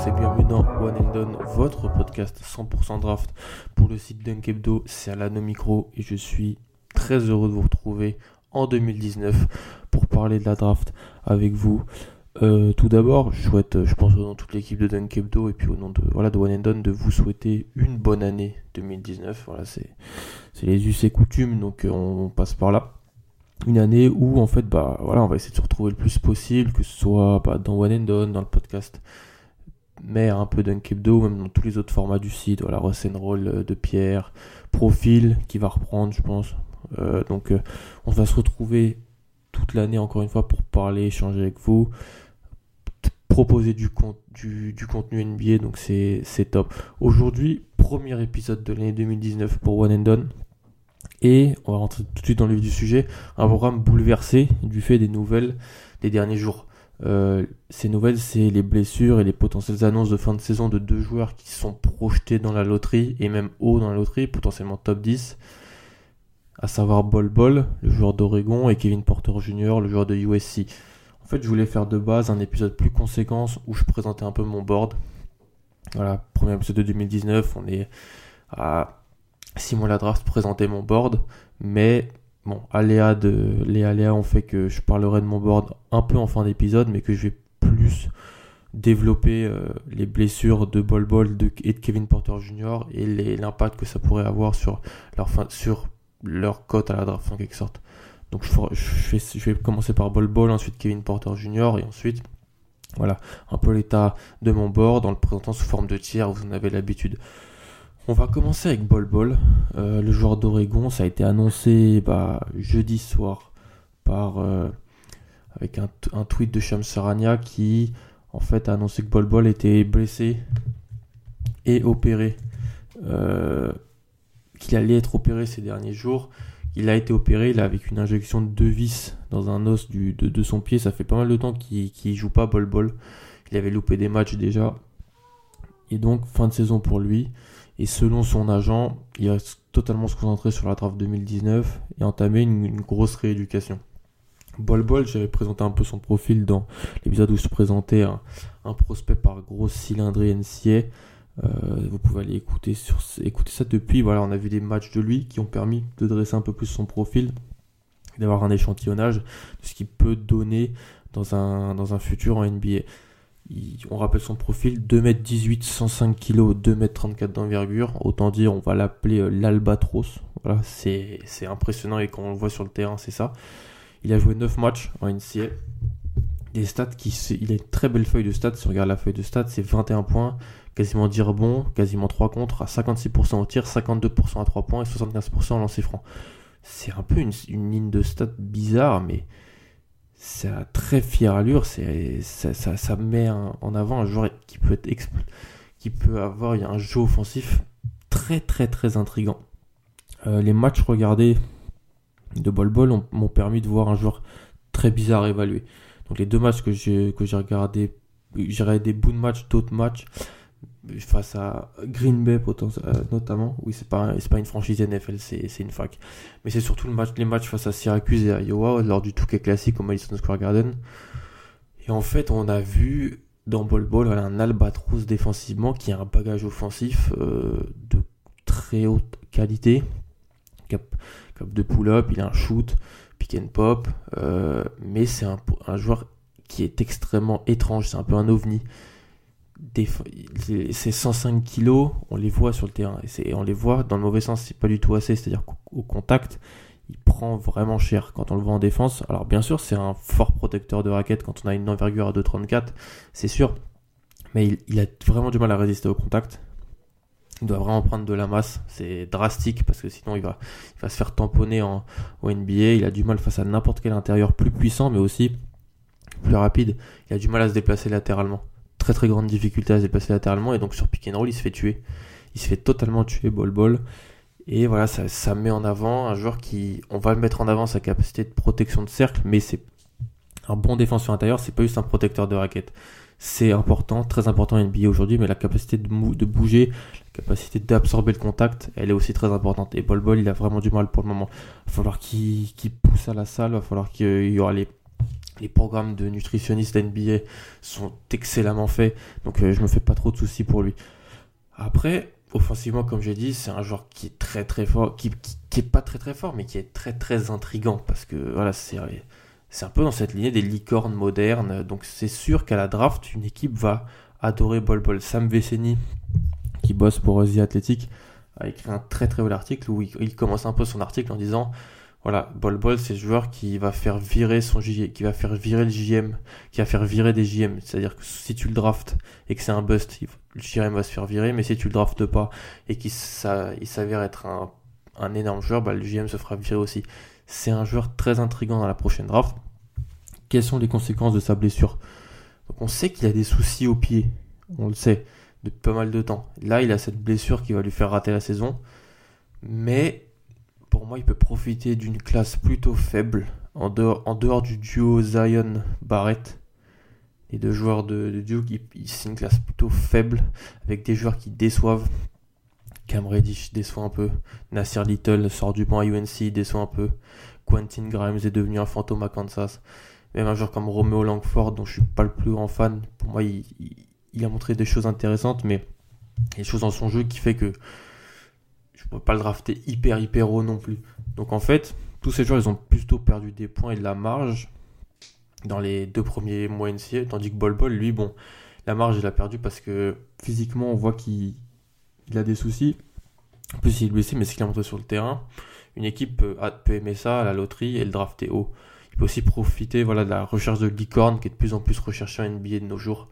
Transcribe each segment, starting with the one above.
Tous et bienvenue dans One and Done, votre podcast 100% draft pour le site Dunk. C'est Alano Micro et je suis très heureux de vous retrouver en 2019 pour parler de la draft avec vous. Euh, tout d'abord, je souhaite, je pense au nom de toute l'équipe de Dunk et puis au nom de, voilà, de One and Done de vous souhaiter une bonne année 2019. Voilà, c'est, c'est les us et coutumes, donc euh, on passe par là une année où en fait bah voilà on va essayer de se retrouver le plus possible que ce soit bah, dans One and Done dans le podcast mais un peu Dunk Hebdo même dans tous les autres formats du site voilà Roll euh, de Pierre Profil qui va reprendre je pense Euh, donc euh, on va se retrouver toute l'année encore une fois pour parler échanger avec vous proposer du, con- du, du contenu NBA donc c'est c'est top aujourd'hui premier épisode de l'année 2019 pour One and Done et on va rentrer tout de suite dans le vif du sujet. Un programme bouleversé du fait des nouvelles des derniers jours. Euh, ces nouvelles, c'est les blessures et les potentielles annonces de fin de saison de deux joueurs qui sont projetés dans la loterie et même haut dans la loterie, potentiellement top 10. À savoir Bol Bol, le joueur d'Oregon, et Kevin Porter Jr., le joueur de USC. En fait, je voulais faire de base un épisode plus conséquent où je présentais un peu mon board. Voilà, premier épisode de 2019, on est à 6 mois la draft présenter mon board, mais bon, aléa de, les aléas ont fait que je parlerai de mon board un peu en fin d'épisode, mais que je vais plus développer euh, les blessures de Bol Bol et de Kevin Porter Jr. et l'impact que ça pourrait avoir sur leur, fin, sur leur cote à la draft en quelque sorte. Donc je vais commencer par Bol Bol, ensuite Kevin Porter Jr. et ensuite voilà un peu l'état de mon board en le présentant sous forme de tiers, vous en avez l'habitude. On va commencer avec Bol Bol, euh, le joueur d'Oregon. Ça a été annoncé bah, jeudi soir euh, avec un, tweet de Shams Charania qui en fait a annoncé que Bol Bol était blessé et opéré, euh, qu'il allait être opéré ces derniers jours. Il a été opéré, avec une injection de deux vis dans un os de, son pied. Ça fait pas mal de temps qu'il qu'il joue pas Bol Bol. Il avait loupé des matchs déjà. Et donc fin de saison pour lui. Et selon son agent, il reste totalement se concentrer sur la draft 2019 et entamer une, grosse rééducation. Bol Bol, j'avais présenté un peu son profil dans l'épisode où je présentais un, prospect par grosse cylindrée NCA. Euh, vous pouvez aller écouter, ça depuis. Voilà, on a vu des matchs de lui qui ont permis de dresser un peu plus son profil, d'avoir un échantillonnage de ce qu'il peut donner dans un futur en NBA. Il- on rappelle son profil 2m18, 105 kg, 2m34 d'envergure. Autant dire, on va l'appeler euh, l'Albatros. Voilà, c'est impressionnant et quand on le voit sur le terrain, c'est ça. Il a joué 9 matchs en NCA. Des stats qui. Il a une très belle feuille de stats. Si on regarde la feuille de stats, c'est 21 points, quasiment 10 rebonds, quasiment 3 contre, à 56% au tir, 52% à 3 points et 75% en lancer franc. C'est un peu une, une ligne de stats bizarre, mais c'est très fière allure. C'est, ça, ça, met en avant un joueur qui peut être qui peut avoir un jeu offensif très très très intrigant. Euh, les matchs regardés de Bol Bol ont- m'ont permis de voir un joueur très bizarre à évaluer. Donc les deux matchs que j'ai que j'ai regardé, j'ai regardé des bons matchs, d'autres matchs face à Green Bay euh, notamment. Oui, c'est pas c'est pas une franchise NFL, c'est une fac. Mais c'est surtout le match, les matchs face à Syracuse et à Iowa lors du Touquet Classic au Madison Square Garden. Et en fait, on a vu dans Bol voilà, un albatros défensivement qui a un bagage offensif euh, de très haute qualité. Cap, de pull-up, il a un shoot, pick and pop, euh, mais c'est un joueur qui est extrêmement étrange, c'est un peu un ovni. Ces 105 kilos, on les voit sur le terrain, et on les voit dans le mauvais sens, c'est pas du tout assez, c'est-à-dire qu'au au contact, il prend vraiment cher quand on le voit en défense. Alors bien sûr, c'est un fort protecteur de raquette quand on a une envergure à 2,34, c'est sûr, mais il, il a vraiment du mal à résister au contact. Il doit vraiment prendre de la masse. C'est drastique parce que sinon il va, il va se faire tamponner en, au NBA. Il a du mal face à n'importe quel intérieur plus puissant, mais aussi plus rapide. Il a du mal à se déplacer latéralement. Très très grande difficulté à se déplacer latéralement. Et donc sur pick and roll, il se fait tuer. Il se fait totalement tuer, bol bol. Et voilà, ça, met en avant un joueur qui. On va le mettre en avant sa capacité de protection de cercle, mais c'est un bon défenseur intérieur, c'est pas juste un protecteur de raquette c'est important, très important NBA aujourd'hui, mais la capacité de, de bouger, la capacité d'absorber le contact, elle est aussi très importante. Et Bol Bol, il a vraiment du mal pour le moment. Il va falloir qu'il pousse à la salle, il va falloir qu'il y aura les, les programmes de nutritionnistes NBA sont excellemment faits, donc euh, je me fais pas trop de soucis pour lui. Après, offensivement, comme j'ai dit, c'est un joueur qui est très très fort, qui, qui, est pas très très fort, mais qui est très très intrigant parce que voilà, c'est c'est un peu dans cette lignée des licornes modernes. Donc c'est sûr qu'à la draft, une équipe va adorer Bol Bol. Sam Veceni, qui bosse pour The Athletic, a écrit un très très bel article où il, commence un peu son article en disant voilà, Bol Bol, c'est le joueur qui va faire virer son qui va faire virer le JM, qui va faire virer des JM. C'est-à-dire que si tu le draftes et que c'est un bust, le JM va se faire virer, mais si tu le draftes pas et qu'il s'avère être un, énorme joueur, bah, le JM se fera virer aussi. C'est un joueur très intrigant dans la prochaine draft. Quelles sont les conséquences de sa blessure? On sait qu'il a des soucis au pied, on le sait, depuis pas mal de temps. Là, il a cette blessure qui va lui faire rater la saison. Mais moi, il peut profiter d'une classe plutôt faible, en dehors, du duo Zion-Barrett. Les deux joueurs de, de Duke, c'est une classe plutôt faible, avec des joueurs qui déçoivent. Cam Reddish déçoit un peu. Nasir Little sort du banc à UNC, déçoit un peu. Quentin Grimes est devenu un fantôme à Kansas. Même un joueur comme Romeo Langford, dont je suis pas le plus grand fan, pour moi, il, a montré des choses intéressantes, mais il y a des choses dans son jeu qui fait que je peux pas le drafter hyper hyper haut non plus. Donc en fait, tous ces joueurs, ils ont plutôt perdu des points et de la marge dans les deux premiers mois NCA, tandis que Bol Bol, lui, bon, la marge, il a perdu parce que physiquement, on voit qu'il il a des soucis. En plus, il est blessé, mais c'est qu'il a montré sur le terrain. Une équipe peut, aimer ça à la loterie et le drafter haut. Il peut aussi profiter voilà, de la recherche de licorne qui est de plus en plus recherchée en NBA de nos jours.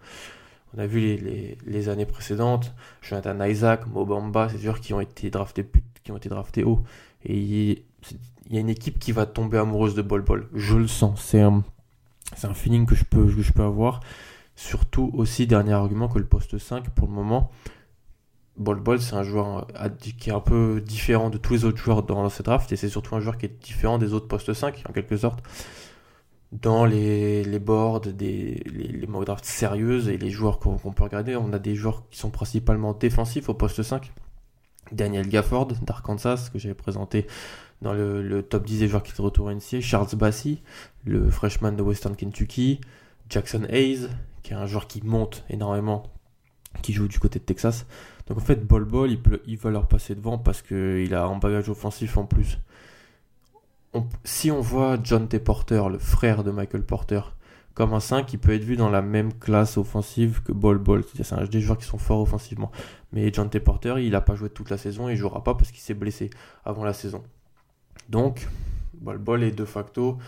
On a vu les, années précédentes, Jonathan Isaac, Mobamba, c'est sûr qui ont été draftés qui ont été draftés haut. Et il, y a une équipe qui va tomber amoureuse de Bol Bol. Je le sens. C'est un, feeling que je peux, que je peux avoir. Surtout aussi, dernier argument, que le poste 5, pour le moment, Bol Bol, c'est un joueur euh, qui est un peu différent de tous les autres joueurs dans cette draft, et c'est surtout un joueur qui est différent des autres postes 5, en quelque sorte. Dans les, les boards, des, les, mock drafts sérieuses et les joueurs qu'on peut regarder, on a des joueurs qui sont principalement défensifs au poste 5. Daniel Gafford d'Arkansas, que j'avais présenté dans le, top 10 des joueurs qui se retournent NCA. Charles Bassi, le freshman de Western Kentucky. Jackson Hayes, qui est un joueur qui monte énormément, qui joue du côté de Texas. Donc en fait, Bol Bol, il, il va leur passer devant parce qu'il a un bagage offensif en plus. Si on voit John T. Porter, le frère de Michael Porter, comme un 5, il peut être vu dans la même classe offensive que Bol Bol. C'est des joueurs qui sont forts offensivement. Mais John T. Porter, il n'a pas joué toute la saison et il jouera pas parce qu'il s'est blessé avant la saison. Donc, Bol Bol est de facto,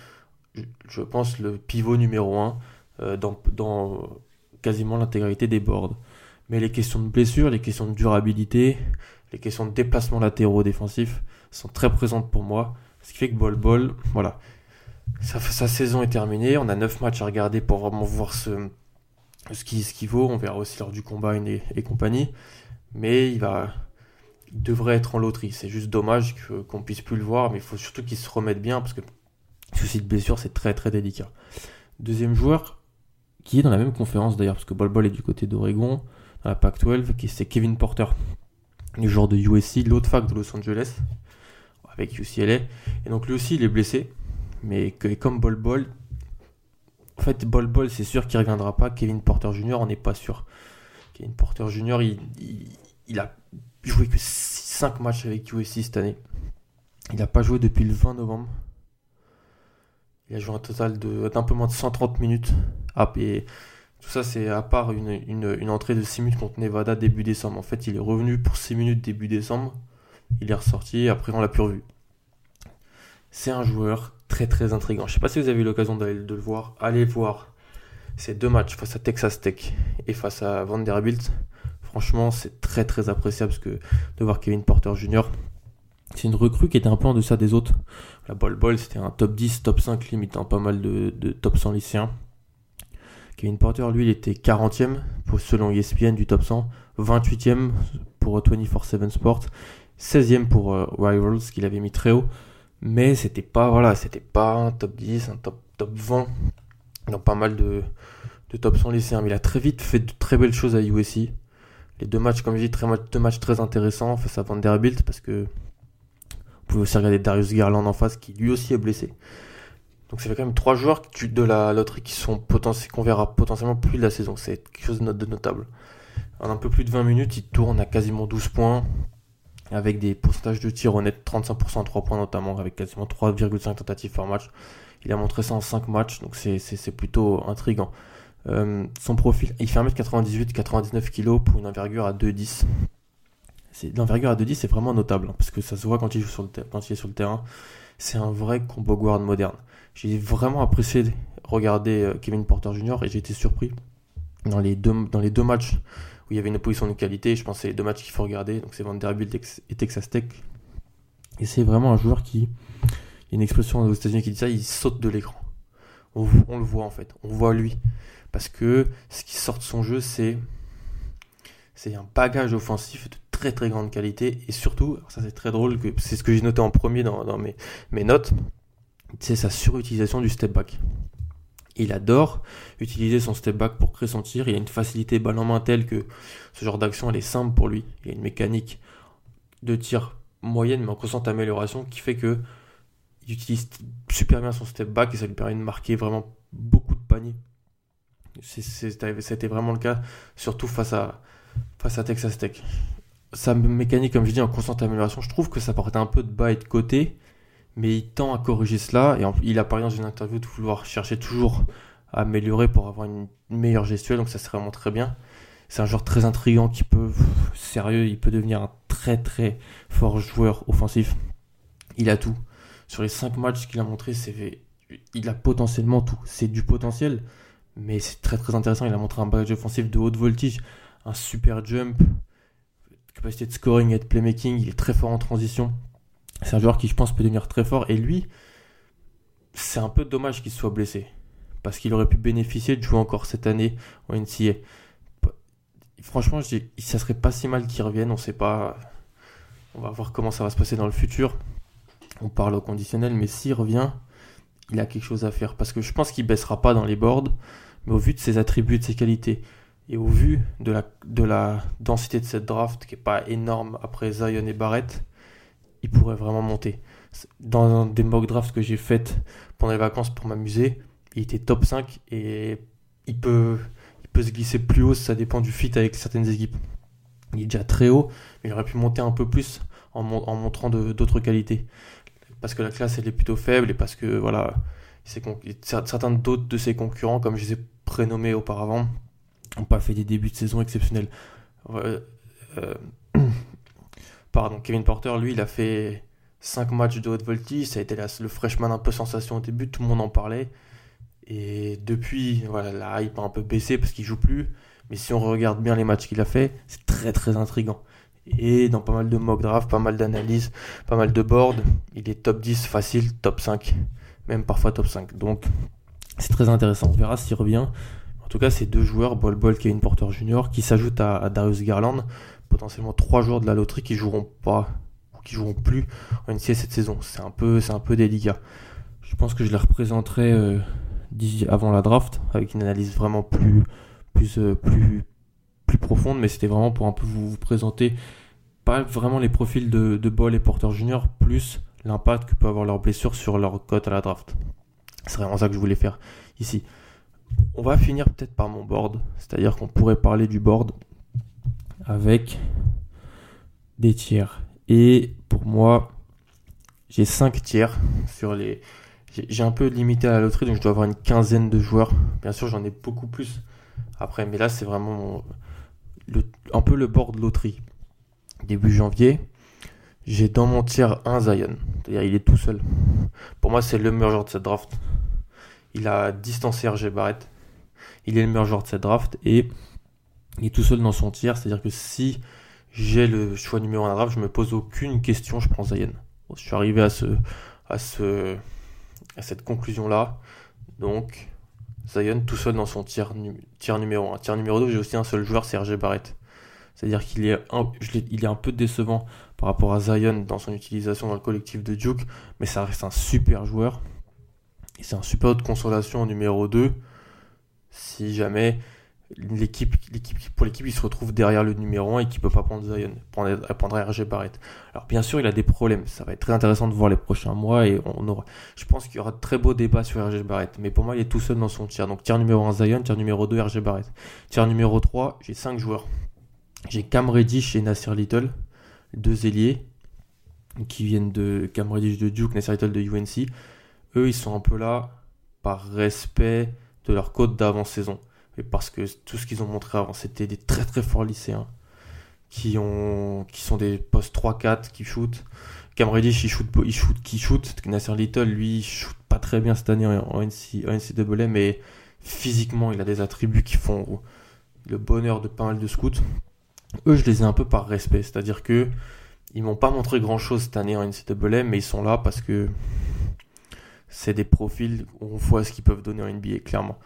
je pense, le pivot numéro 1 euh, dans, quasiment l'intégralité des boards. Mais les questions de blessure, les questions de durabilité, les questions de déplacement latéraux défensifs sont très présentes pour moi. Ce qui fait que Bol Bol, voilà, sa, sa saison est terminée. On a 9 matchs à regarder pour vraiment voir ce, ce qui, ce qui vaut. On verra aussi lors du combat et, compagnie. Mais il va, il devrait être en loterie. C'est juste dommage qu'on puisse plus le voir, mais il faut surtout qu'il se remette bien parce que souci de blessure, c'est très très délicat. Deuxième joueur, qui est dans la même conférence d'ailleurs, parce que Bol Bol est du côté d'Oregon à la Pac-12, qui c'est Kevin Porter, du joueur de USC, l'autre fac de Los Angeles, avec UCLA. Et donc lui aussi, il est blessé, mais comme Bol Bol, en fait, Bol Bol, c'est sûr qu'il ne reviendra pas. Kevin Porter Jr., on n'est pas sûr. Kevin Porter Jr., il, a joué que 5 matchs avec USC cette année. Il n'a pas joué depuis le 20 novembre. Il a joué un total d'un peu moins de 130 minutes. Ah, tout ça, c'est à part une, entrée de 6 minutes contre Nevada début décembre. En fait, il est revenu pour 6 minutes début décembre. Il est ressorti, après on l'a plus revu. C'est un joueur très très intrigant. Je sais pas si vous avez eu l'occasion de le voir. Allez voir ces deux matchs face à Texas Tech et face à Vanderbilt. Franchement, c'est très très appréciable de voir Kevin Porter Jr. C'est une recrue qui était un peu en deçà des autres. La Ball Ball, c'était un top 10, top 5 limitant pas mal de, top 100 lycéens. Kevin Porter, lui, il était 40e pour, selon ESPN du top 100, 28e pour 24-7 Sports, 16e pour euh, Rivals, qu'il avait mis très haut. Mais c'était pas, voilà, c'était pas un top 10, un top, top 20 dans pas mal de, de top 100 lycéens. Mais il a très vite fait de très belles choses à USC. Les deux matchs, comme je dis, très, deux matchs très intéressants face à Vanderbilt parce que vous pouvez aussi regarder Darius Garland en face qui lui aussi est blessé. Donc ça fait quand même trois joueurs de la loterie qui sont qu'on verra potentiellement plus de la saison. C'est quelque chose de notable. En un peu plus de 20 minutes, il tourne à quasiment 12 points avec des pourcentages de tir honnêtes 35% à 3 points notamment avec quasiment 3,5 tentatives par match. Il a montré ça en 5 matchs donc c'est plutôt intriguant. Euh, son profil, il fait 1m98, 99 kg pour une envergure à 2,10 l'envergure à 2-10 c'est vraiment notable hein, parce que ça se voit quand il, joue sur le quand il est sur le terrain. C'est un vrai combo guard moderne. J'ai vraiment apprécié regarder euh, Kevin Porter Jr. et j'ai été surpris dans les deux, dans les deux matchs où il y avait une opposition de qualité. Je pense que c'est les deux matchs qu'il faut regarder. Donc c'est Vanderbilt et Texas Tech. Et c'est vraiment un joueur qui. Il y a une expression aux États-Unis qui dit ça, il saute de l'écran. On, le voit en fait, on voit lui. Parce que ce qui sort de son jeu, c'est. C'est un bagage offensif de très très grande qualité et surtout, ça c'est très drôle, que c'est ce que j'ai noté en premier dans, mes notes, c'est sa surutilisation du step back. Il adore utiliser son step back pour créer son tir. Il a une facilité balle en main telle que ce genre d'action elle est simple pour lui. Il a une mécanique de tir moyenne mais en constante amélioration qui fait que il utilise super bien son step back et ça lui permet de marquer vraiment beaucoup de paniers. C'était vraiment le cas, surtout face à, face à Texas Tech sa mécanique, comme je dis, en constante amélioration, je trouve que ça porte un peu de bas et de côté, mais il tend à corriger cela. Et il a parlé dans une interview de vouloir chercher toujours à améliorer pour avoir une meilleure gestuelle, donc ça serait vraiment très bien. C'est un joueur très intrigant qui peut, sérieux, il peut devenir un très très fort joueur offensif. Il a tout. Sur les 5 matchs qu'il a montré, c'est, il a potentiellement tout. C'est du potentiel, mais c'est très très intéressant. Il a montré un bagage offensif de haute voltige, un super jump, capacité de scoring et de playmaking, il est très fort en transition. C'est un joueur qui, je pense, peut devenir très fort. Et lui, c'est un peu dommage qu'il soit blessé. Parce qu'il aurait pu bénéficier de jouer encore cette année en NCA. Franchement, ça serait pas si mal qu'il revienne. On sait pas. On va voir comment ça va se passer dans le futur. On parle au conditionnel, mais s'il revient, il a quelque chose à faire. Parce que je pense qu'il baissera pas dans les boards. Mais au vu de ses attributs de ses qualités, et au vu de la, de la densité de cette draft, qui n'est pas énorme après Zion et Barrett, il pourrait vraiment monter. Dans des mock drafts que j'ai faites pendant les vacances pour m'amuser, il était top 5 et il peut, se glisser plus haut, ça dépend du fit avec certaines équipes. Il est déjà très haut, mais il aurait pu monter un peu plus en, montrant d'autres qualités. Parce que la classe est plutôt faible et parce que voilà, certains d'autres de ses concurrents, comme je les ai prénommés auparavant, n'ont pas fait des débuts de saison exceptionnels. Euh, pardon, Kevin Porter, lui, il a fait 5 matchs de haute voltige. Ça a été le freshman un peu sensation au début, tout le monde en parlait. Et depuis, voilà, la hype a un peu baissé parce qu'il joue plus. Mais si on regarde bien les matchs qu'il a fait, c'est très très intrigant. Et dans pas mal de mock draft, pas mal d'analyses, pas mal de boards, il est top 10 facile, top 5, même parfois top 5. Donc c'est très intéressant. On verra s'il revient. En tout cas, ces deux joueurs, Bol Bol, Kevin Porter Jr., qui s'ajoutent à, Darius Garland, potentiellement trois joueurs de la loterie qui joueront pas, qui joueront plus en NCAA cette saison. C'est un peu, c'est un peu délicat. Je pense que je les représenterai euh, avant la draft avec une analyse vraiment plus, plus, euh, plus, plus profonde, mais c'était vraiment pour un peu vous, présenter pas vraiment les profils de, de Ball et Porter Jr. plus l'impact que peut avoir leur blessure sur leur cote à la draft. C'est vraiment ça que je voulais faire ici. On va finir peut-être par mon board, c'est-à-dire qu'on pourrait parler du board avec des tiers. Et pour moi, j'ai 5 tiers sur les. J'ai un peu limité à la loterie, donc je dois avoir une quinzaine de joueurs. Bien sûr, j'en ai beaucoup plus après, mais là, c'est vraiment un peu le board loterie. Début janvier, j'ai dans mon tiers un Zion. C'est-à-dire, il est tout seul. Pour moi, c'est le meilleur joueur de cette draft. Il a distancé RG Barrett. Il est le meilleur joueur de cette draft. Et Il est tout seul dans son tiers, c'est-à-dire que si j'ai le choix numéro 1 draft, je me pose aucune question, je prends Zion. je suis arrivé à, ce, à, ce, à cette conclusion-là. Donc, Zion tout seul dans son tiers, numéro 1. Tiers numéro 2, j'ai aussi un seul joueur, c'est RG Barrett. C'est-à-dire qu'il est, un, peu décevant par rapport à Zion dans son utilisation dans le collectif de Duke, mais ça reste un super joueur. Et c'est un super de consolation numéro 2. Si jamais l'équipe, l'équipe, pour l'équipe, il se retrouve derrière le numéro 1 et qu'il peut pas prendre Zion, prendre, prendre RG Barrett. Alors bien sûr, il a des problèmes. Ça va être très intéressant de voir les prochains mois et on aura, je pense qu'il y aura de très beaux débats sur RG Barrett. Mais pour moi, il est tout seul dans son tir. Donc tir numéro 1 Zion, tir numéro 2 RG Barrett. Tir numéro 3, j'ai 5 joueurs. J'ai Cam Reddish et Nasir Little, deux ailiers qui viennent de Cam Reddish de Duke, Nasir Little de UNC. Eux, ils sont un peu là par respect de leur code d'avant-saison parce que tout ce qu'ils ont montré avant, c'était des très très forts lycéens qui, ont, qui sont des postes 3-4 qui shootent. Cam Reddish, il shoot, il shoot, qui shoot. Nasser Little, lui, il shoot pas très bien cette année en, NCAA, mais physiquement, il a des attributs qui font le bonheur de pas mal de scouts. Eux, je les ai un peu par respect, c'est-à-dire que ils m'ont pas montré grand chose cette année en NCAA, mais ils sont là parce que c'est des profils où on voit ce qu'ils peuvent donner en NBA, clairement.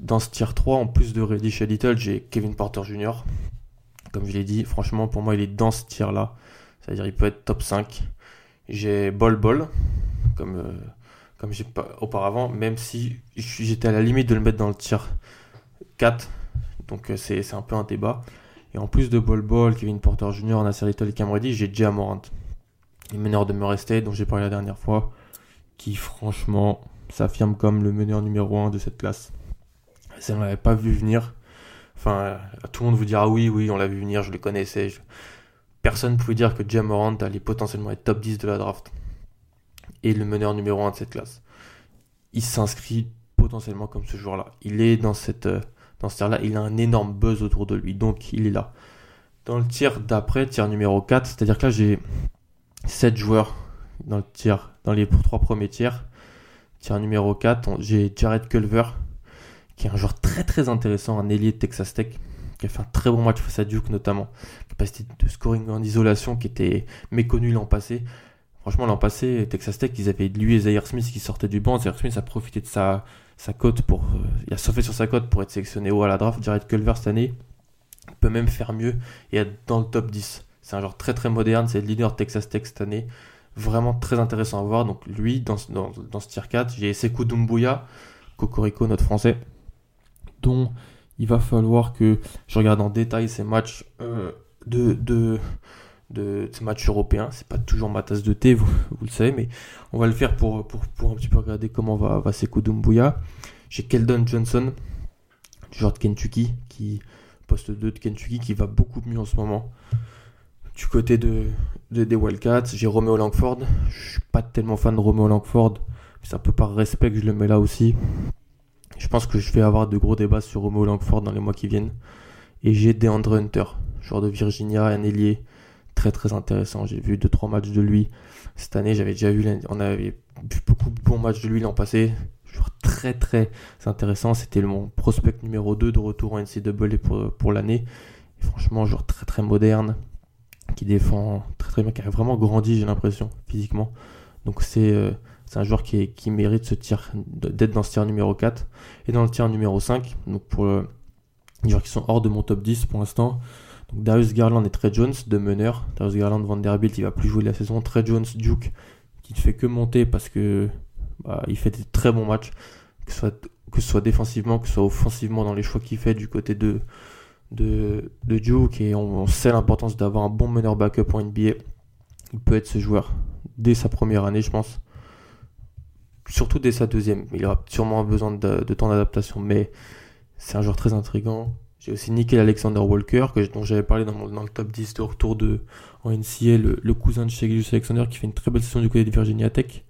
Dans ce tier 3, en plus de Reddish et Little, j'ai Kevin Porter Jr. Comme je l'ai dit, franchement, pour moi, il est dans ce tier là. C'est-à-dire, il peut être top 5. J'ai Bol Bol, comme, euh, comme j'ai pas auparavant, même si j'étais à la limite de le mettre dans le tier 4. Donc, euh, c'est un peu un débat. Et en plus de Bol Bol, Kevin Porter Jr., Nasser Little et Cam j'ai Jay Morant. Le meneur de Murray State, dont j'ai parlé la dernière fois, qui franchement s'affirme comme le meneur numéro 1 de cette classe. Ça ne l'avait pas vu venir. Enfin, tout le monde vous dira oui, oui, on l'a vu venir, je le connaissais. Personne ne pouvait dire que Jam Morant allait potentiellement être top 10 de la draft. Et le meneur numéro 1 de cette classe. Il s'inscrit potentiellement comme ce joueur-là. Il est dans cette euh, dans ce tir-là, il a un énorme buzz autour de lui, donc il est là. Dans le tir d'après, tir numéro 4, c'est-à-dire que là j'ai 7 joueurs dans le tir, dans les trois premiers tirs. Tir numéro 4, j'ai Jared Culver, qui est un joueur très très intéressant, un ailier de Texas Tech, qui a fait un très bon match face à Duke notamment. Capacité de scoring en isolation qui était méconnue l'an passé. Franchement, l'an passé, Texas Tech, ils avaient lui et Zaire Smith qui sortaient du banc. Zaire Smith a profité de sa, sa cote pour. Euh, il a surfé sur sa cote pour être sélectionné haut à la draft. Jared Culver cette année peut même faire mieux et être dans le top 10. C'est un joueur très très moderne, c'est le leader de Texas Tech cette année. Vraiment très intéressant à voir. Donc lui, dans, dans, dans ce tier 4, j'ai Sekou Doumbouya, Cocorico, notre français, dont il va falloir que je regarde en détail ces matchs euh, de, de, de, ces matchs européens. C'est pas toujours ma tasse de thé, vous, le savez, mais on va le faire pour, pour, pour un petit peu regarder comment va, va Sekou. J'ai Keldon Johnson, du genre de Kentucky, qui poste 2 de Kentucky, qui va beaucoup mieux en ce moment. Du côté de, des Wildcats, j'ai Romeo Langford. Je suis pas tellement fan de Romeo Langford, c'est un peu par respect que je le mets là aussi. Je pense que je vais avoir de gros débats sur Romeo Langford dans les mois qui viennent. Et j'ai DeAndre Hunter, joueur de Virginia, un ailier très très intéressant. J'ai vu 2-3 matchs de lui cette année. J'avais déjà vu, on avait vu beaucoup de bons matchs de lui l'an passé. Joueur très très intéressant. C'était mon prospect numéro 2 de retour en NCAA pour, pour l'année. Franchement, joueur très très moderne, qui défend très très bien, qui a vraiment grandi, j'ai l'impression, physiquement. Donc c'est euh, c'est un joueur qui, mérite d'être dans ce tir numéro 4. Et dans le tir numéro 5, donc pour les joueurs qui sont hors de mon top 10 pour l'instant, donc Darius Garland et Trey Jones, deux meneurs. Darius Garland, Vanderbilt, il va plus jouer la saison. Trey Jones, Duke, qui ne fait que monter parce que bah, il fait des très bons matchs, que ce, soit, défensivement, que ce soit offensivement dans les choix qu'il fait du côté de, de, de Duke. Et on, on sait l'importance d'avoir un bon meneur backup en NBA. Il peut être ce joueur dès sa première année, je pense surtout dès sa deuxième. Il aura sûrement besoin de, temps d'adaptation, mais c'est un joueur très intrigant. J'ai aussi Nickel Alexander Walker, dont j'avais parlé dans, le top 10 de retour de, en NCA, le, cousin de Shaggy Alexander, qui fait une très belle saison du côté de Virginia Tech.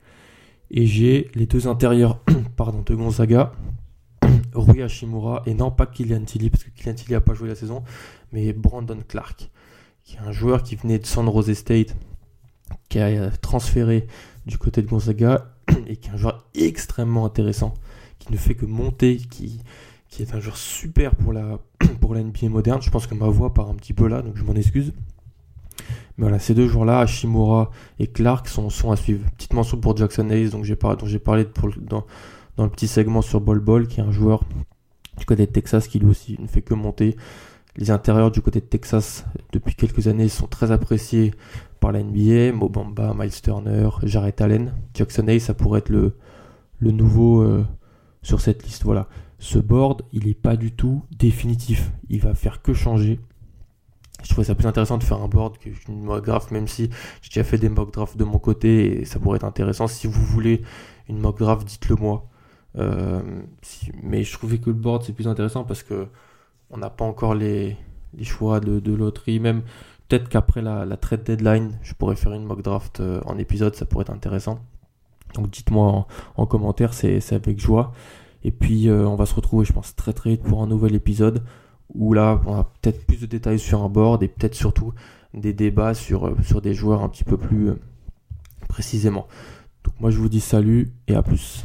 Et j'ai les deux intérieurs pardon, de Gonzaga, Rui Hashimura, et non pas Kylian Tilly, parce que Kylian Tilly n'a pas joué la saison, mais Brandon Clark, qui est un joueur qui venait de San Jose State, qui a transféré du côté de Gonzaga et qui est un joueur extrêmement intéressant, qui ne fait que monter, qui, qui est un joueur super pour la, pour la NBA moderne. Je pense que ma voix part un petit peu là, donc je m'en excuse. Mais voilà, ces deux joueurs-là, Hashimura et Clark, sont, sont à suivre. Petite mention pour Jackson Hayes, dont j'ai parlé pour, dans, dans le petit segment sur Bol Bol, qui est un joueur du côté de Texas qui lui aussi ne fait que monter. Les intérieurs du côté de Texas, depuis quelques années, sont très appréciés par la NBA. Mobamba, Miles Turner, Jarrett Allen. Jackson Hayes, ça pourrait être le, nouveau euh, sur cette liste. Voilà. Ce board, il n'est pas du tout définitif. Il va faire que changer. Je trouvais ça plus intéressant de faire un board qu'une mock draft, même si j'ai déjà fait des mock drafts de mon côté et ça pourrait être intéressant. Si vous voulez une mock draft, dites-le moi. Euh, mais je trouvais que le board c'est plus intéressant parce que on n'a pas encore les, choix de, loterie. Même peut-être qu'après la, trade deadline, je pourrais faire une mock draft euh, en épisode, ça pourrait être intéressant. Donc dites-moi en, commentaire, c'est avec joie. Et puis euh, on va se retrouver, je pense, très très vite pour un nouvel épisode où là on a peut-être plus de détails sur un board et peut-être surtout des débats sur, sur des joueurs un petit peu plus précisément. Donc moi je vous dis salut et à plus.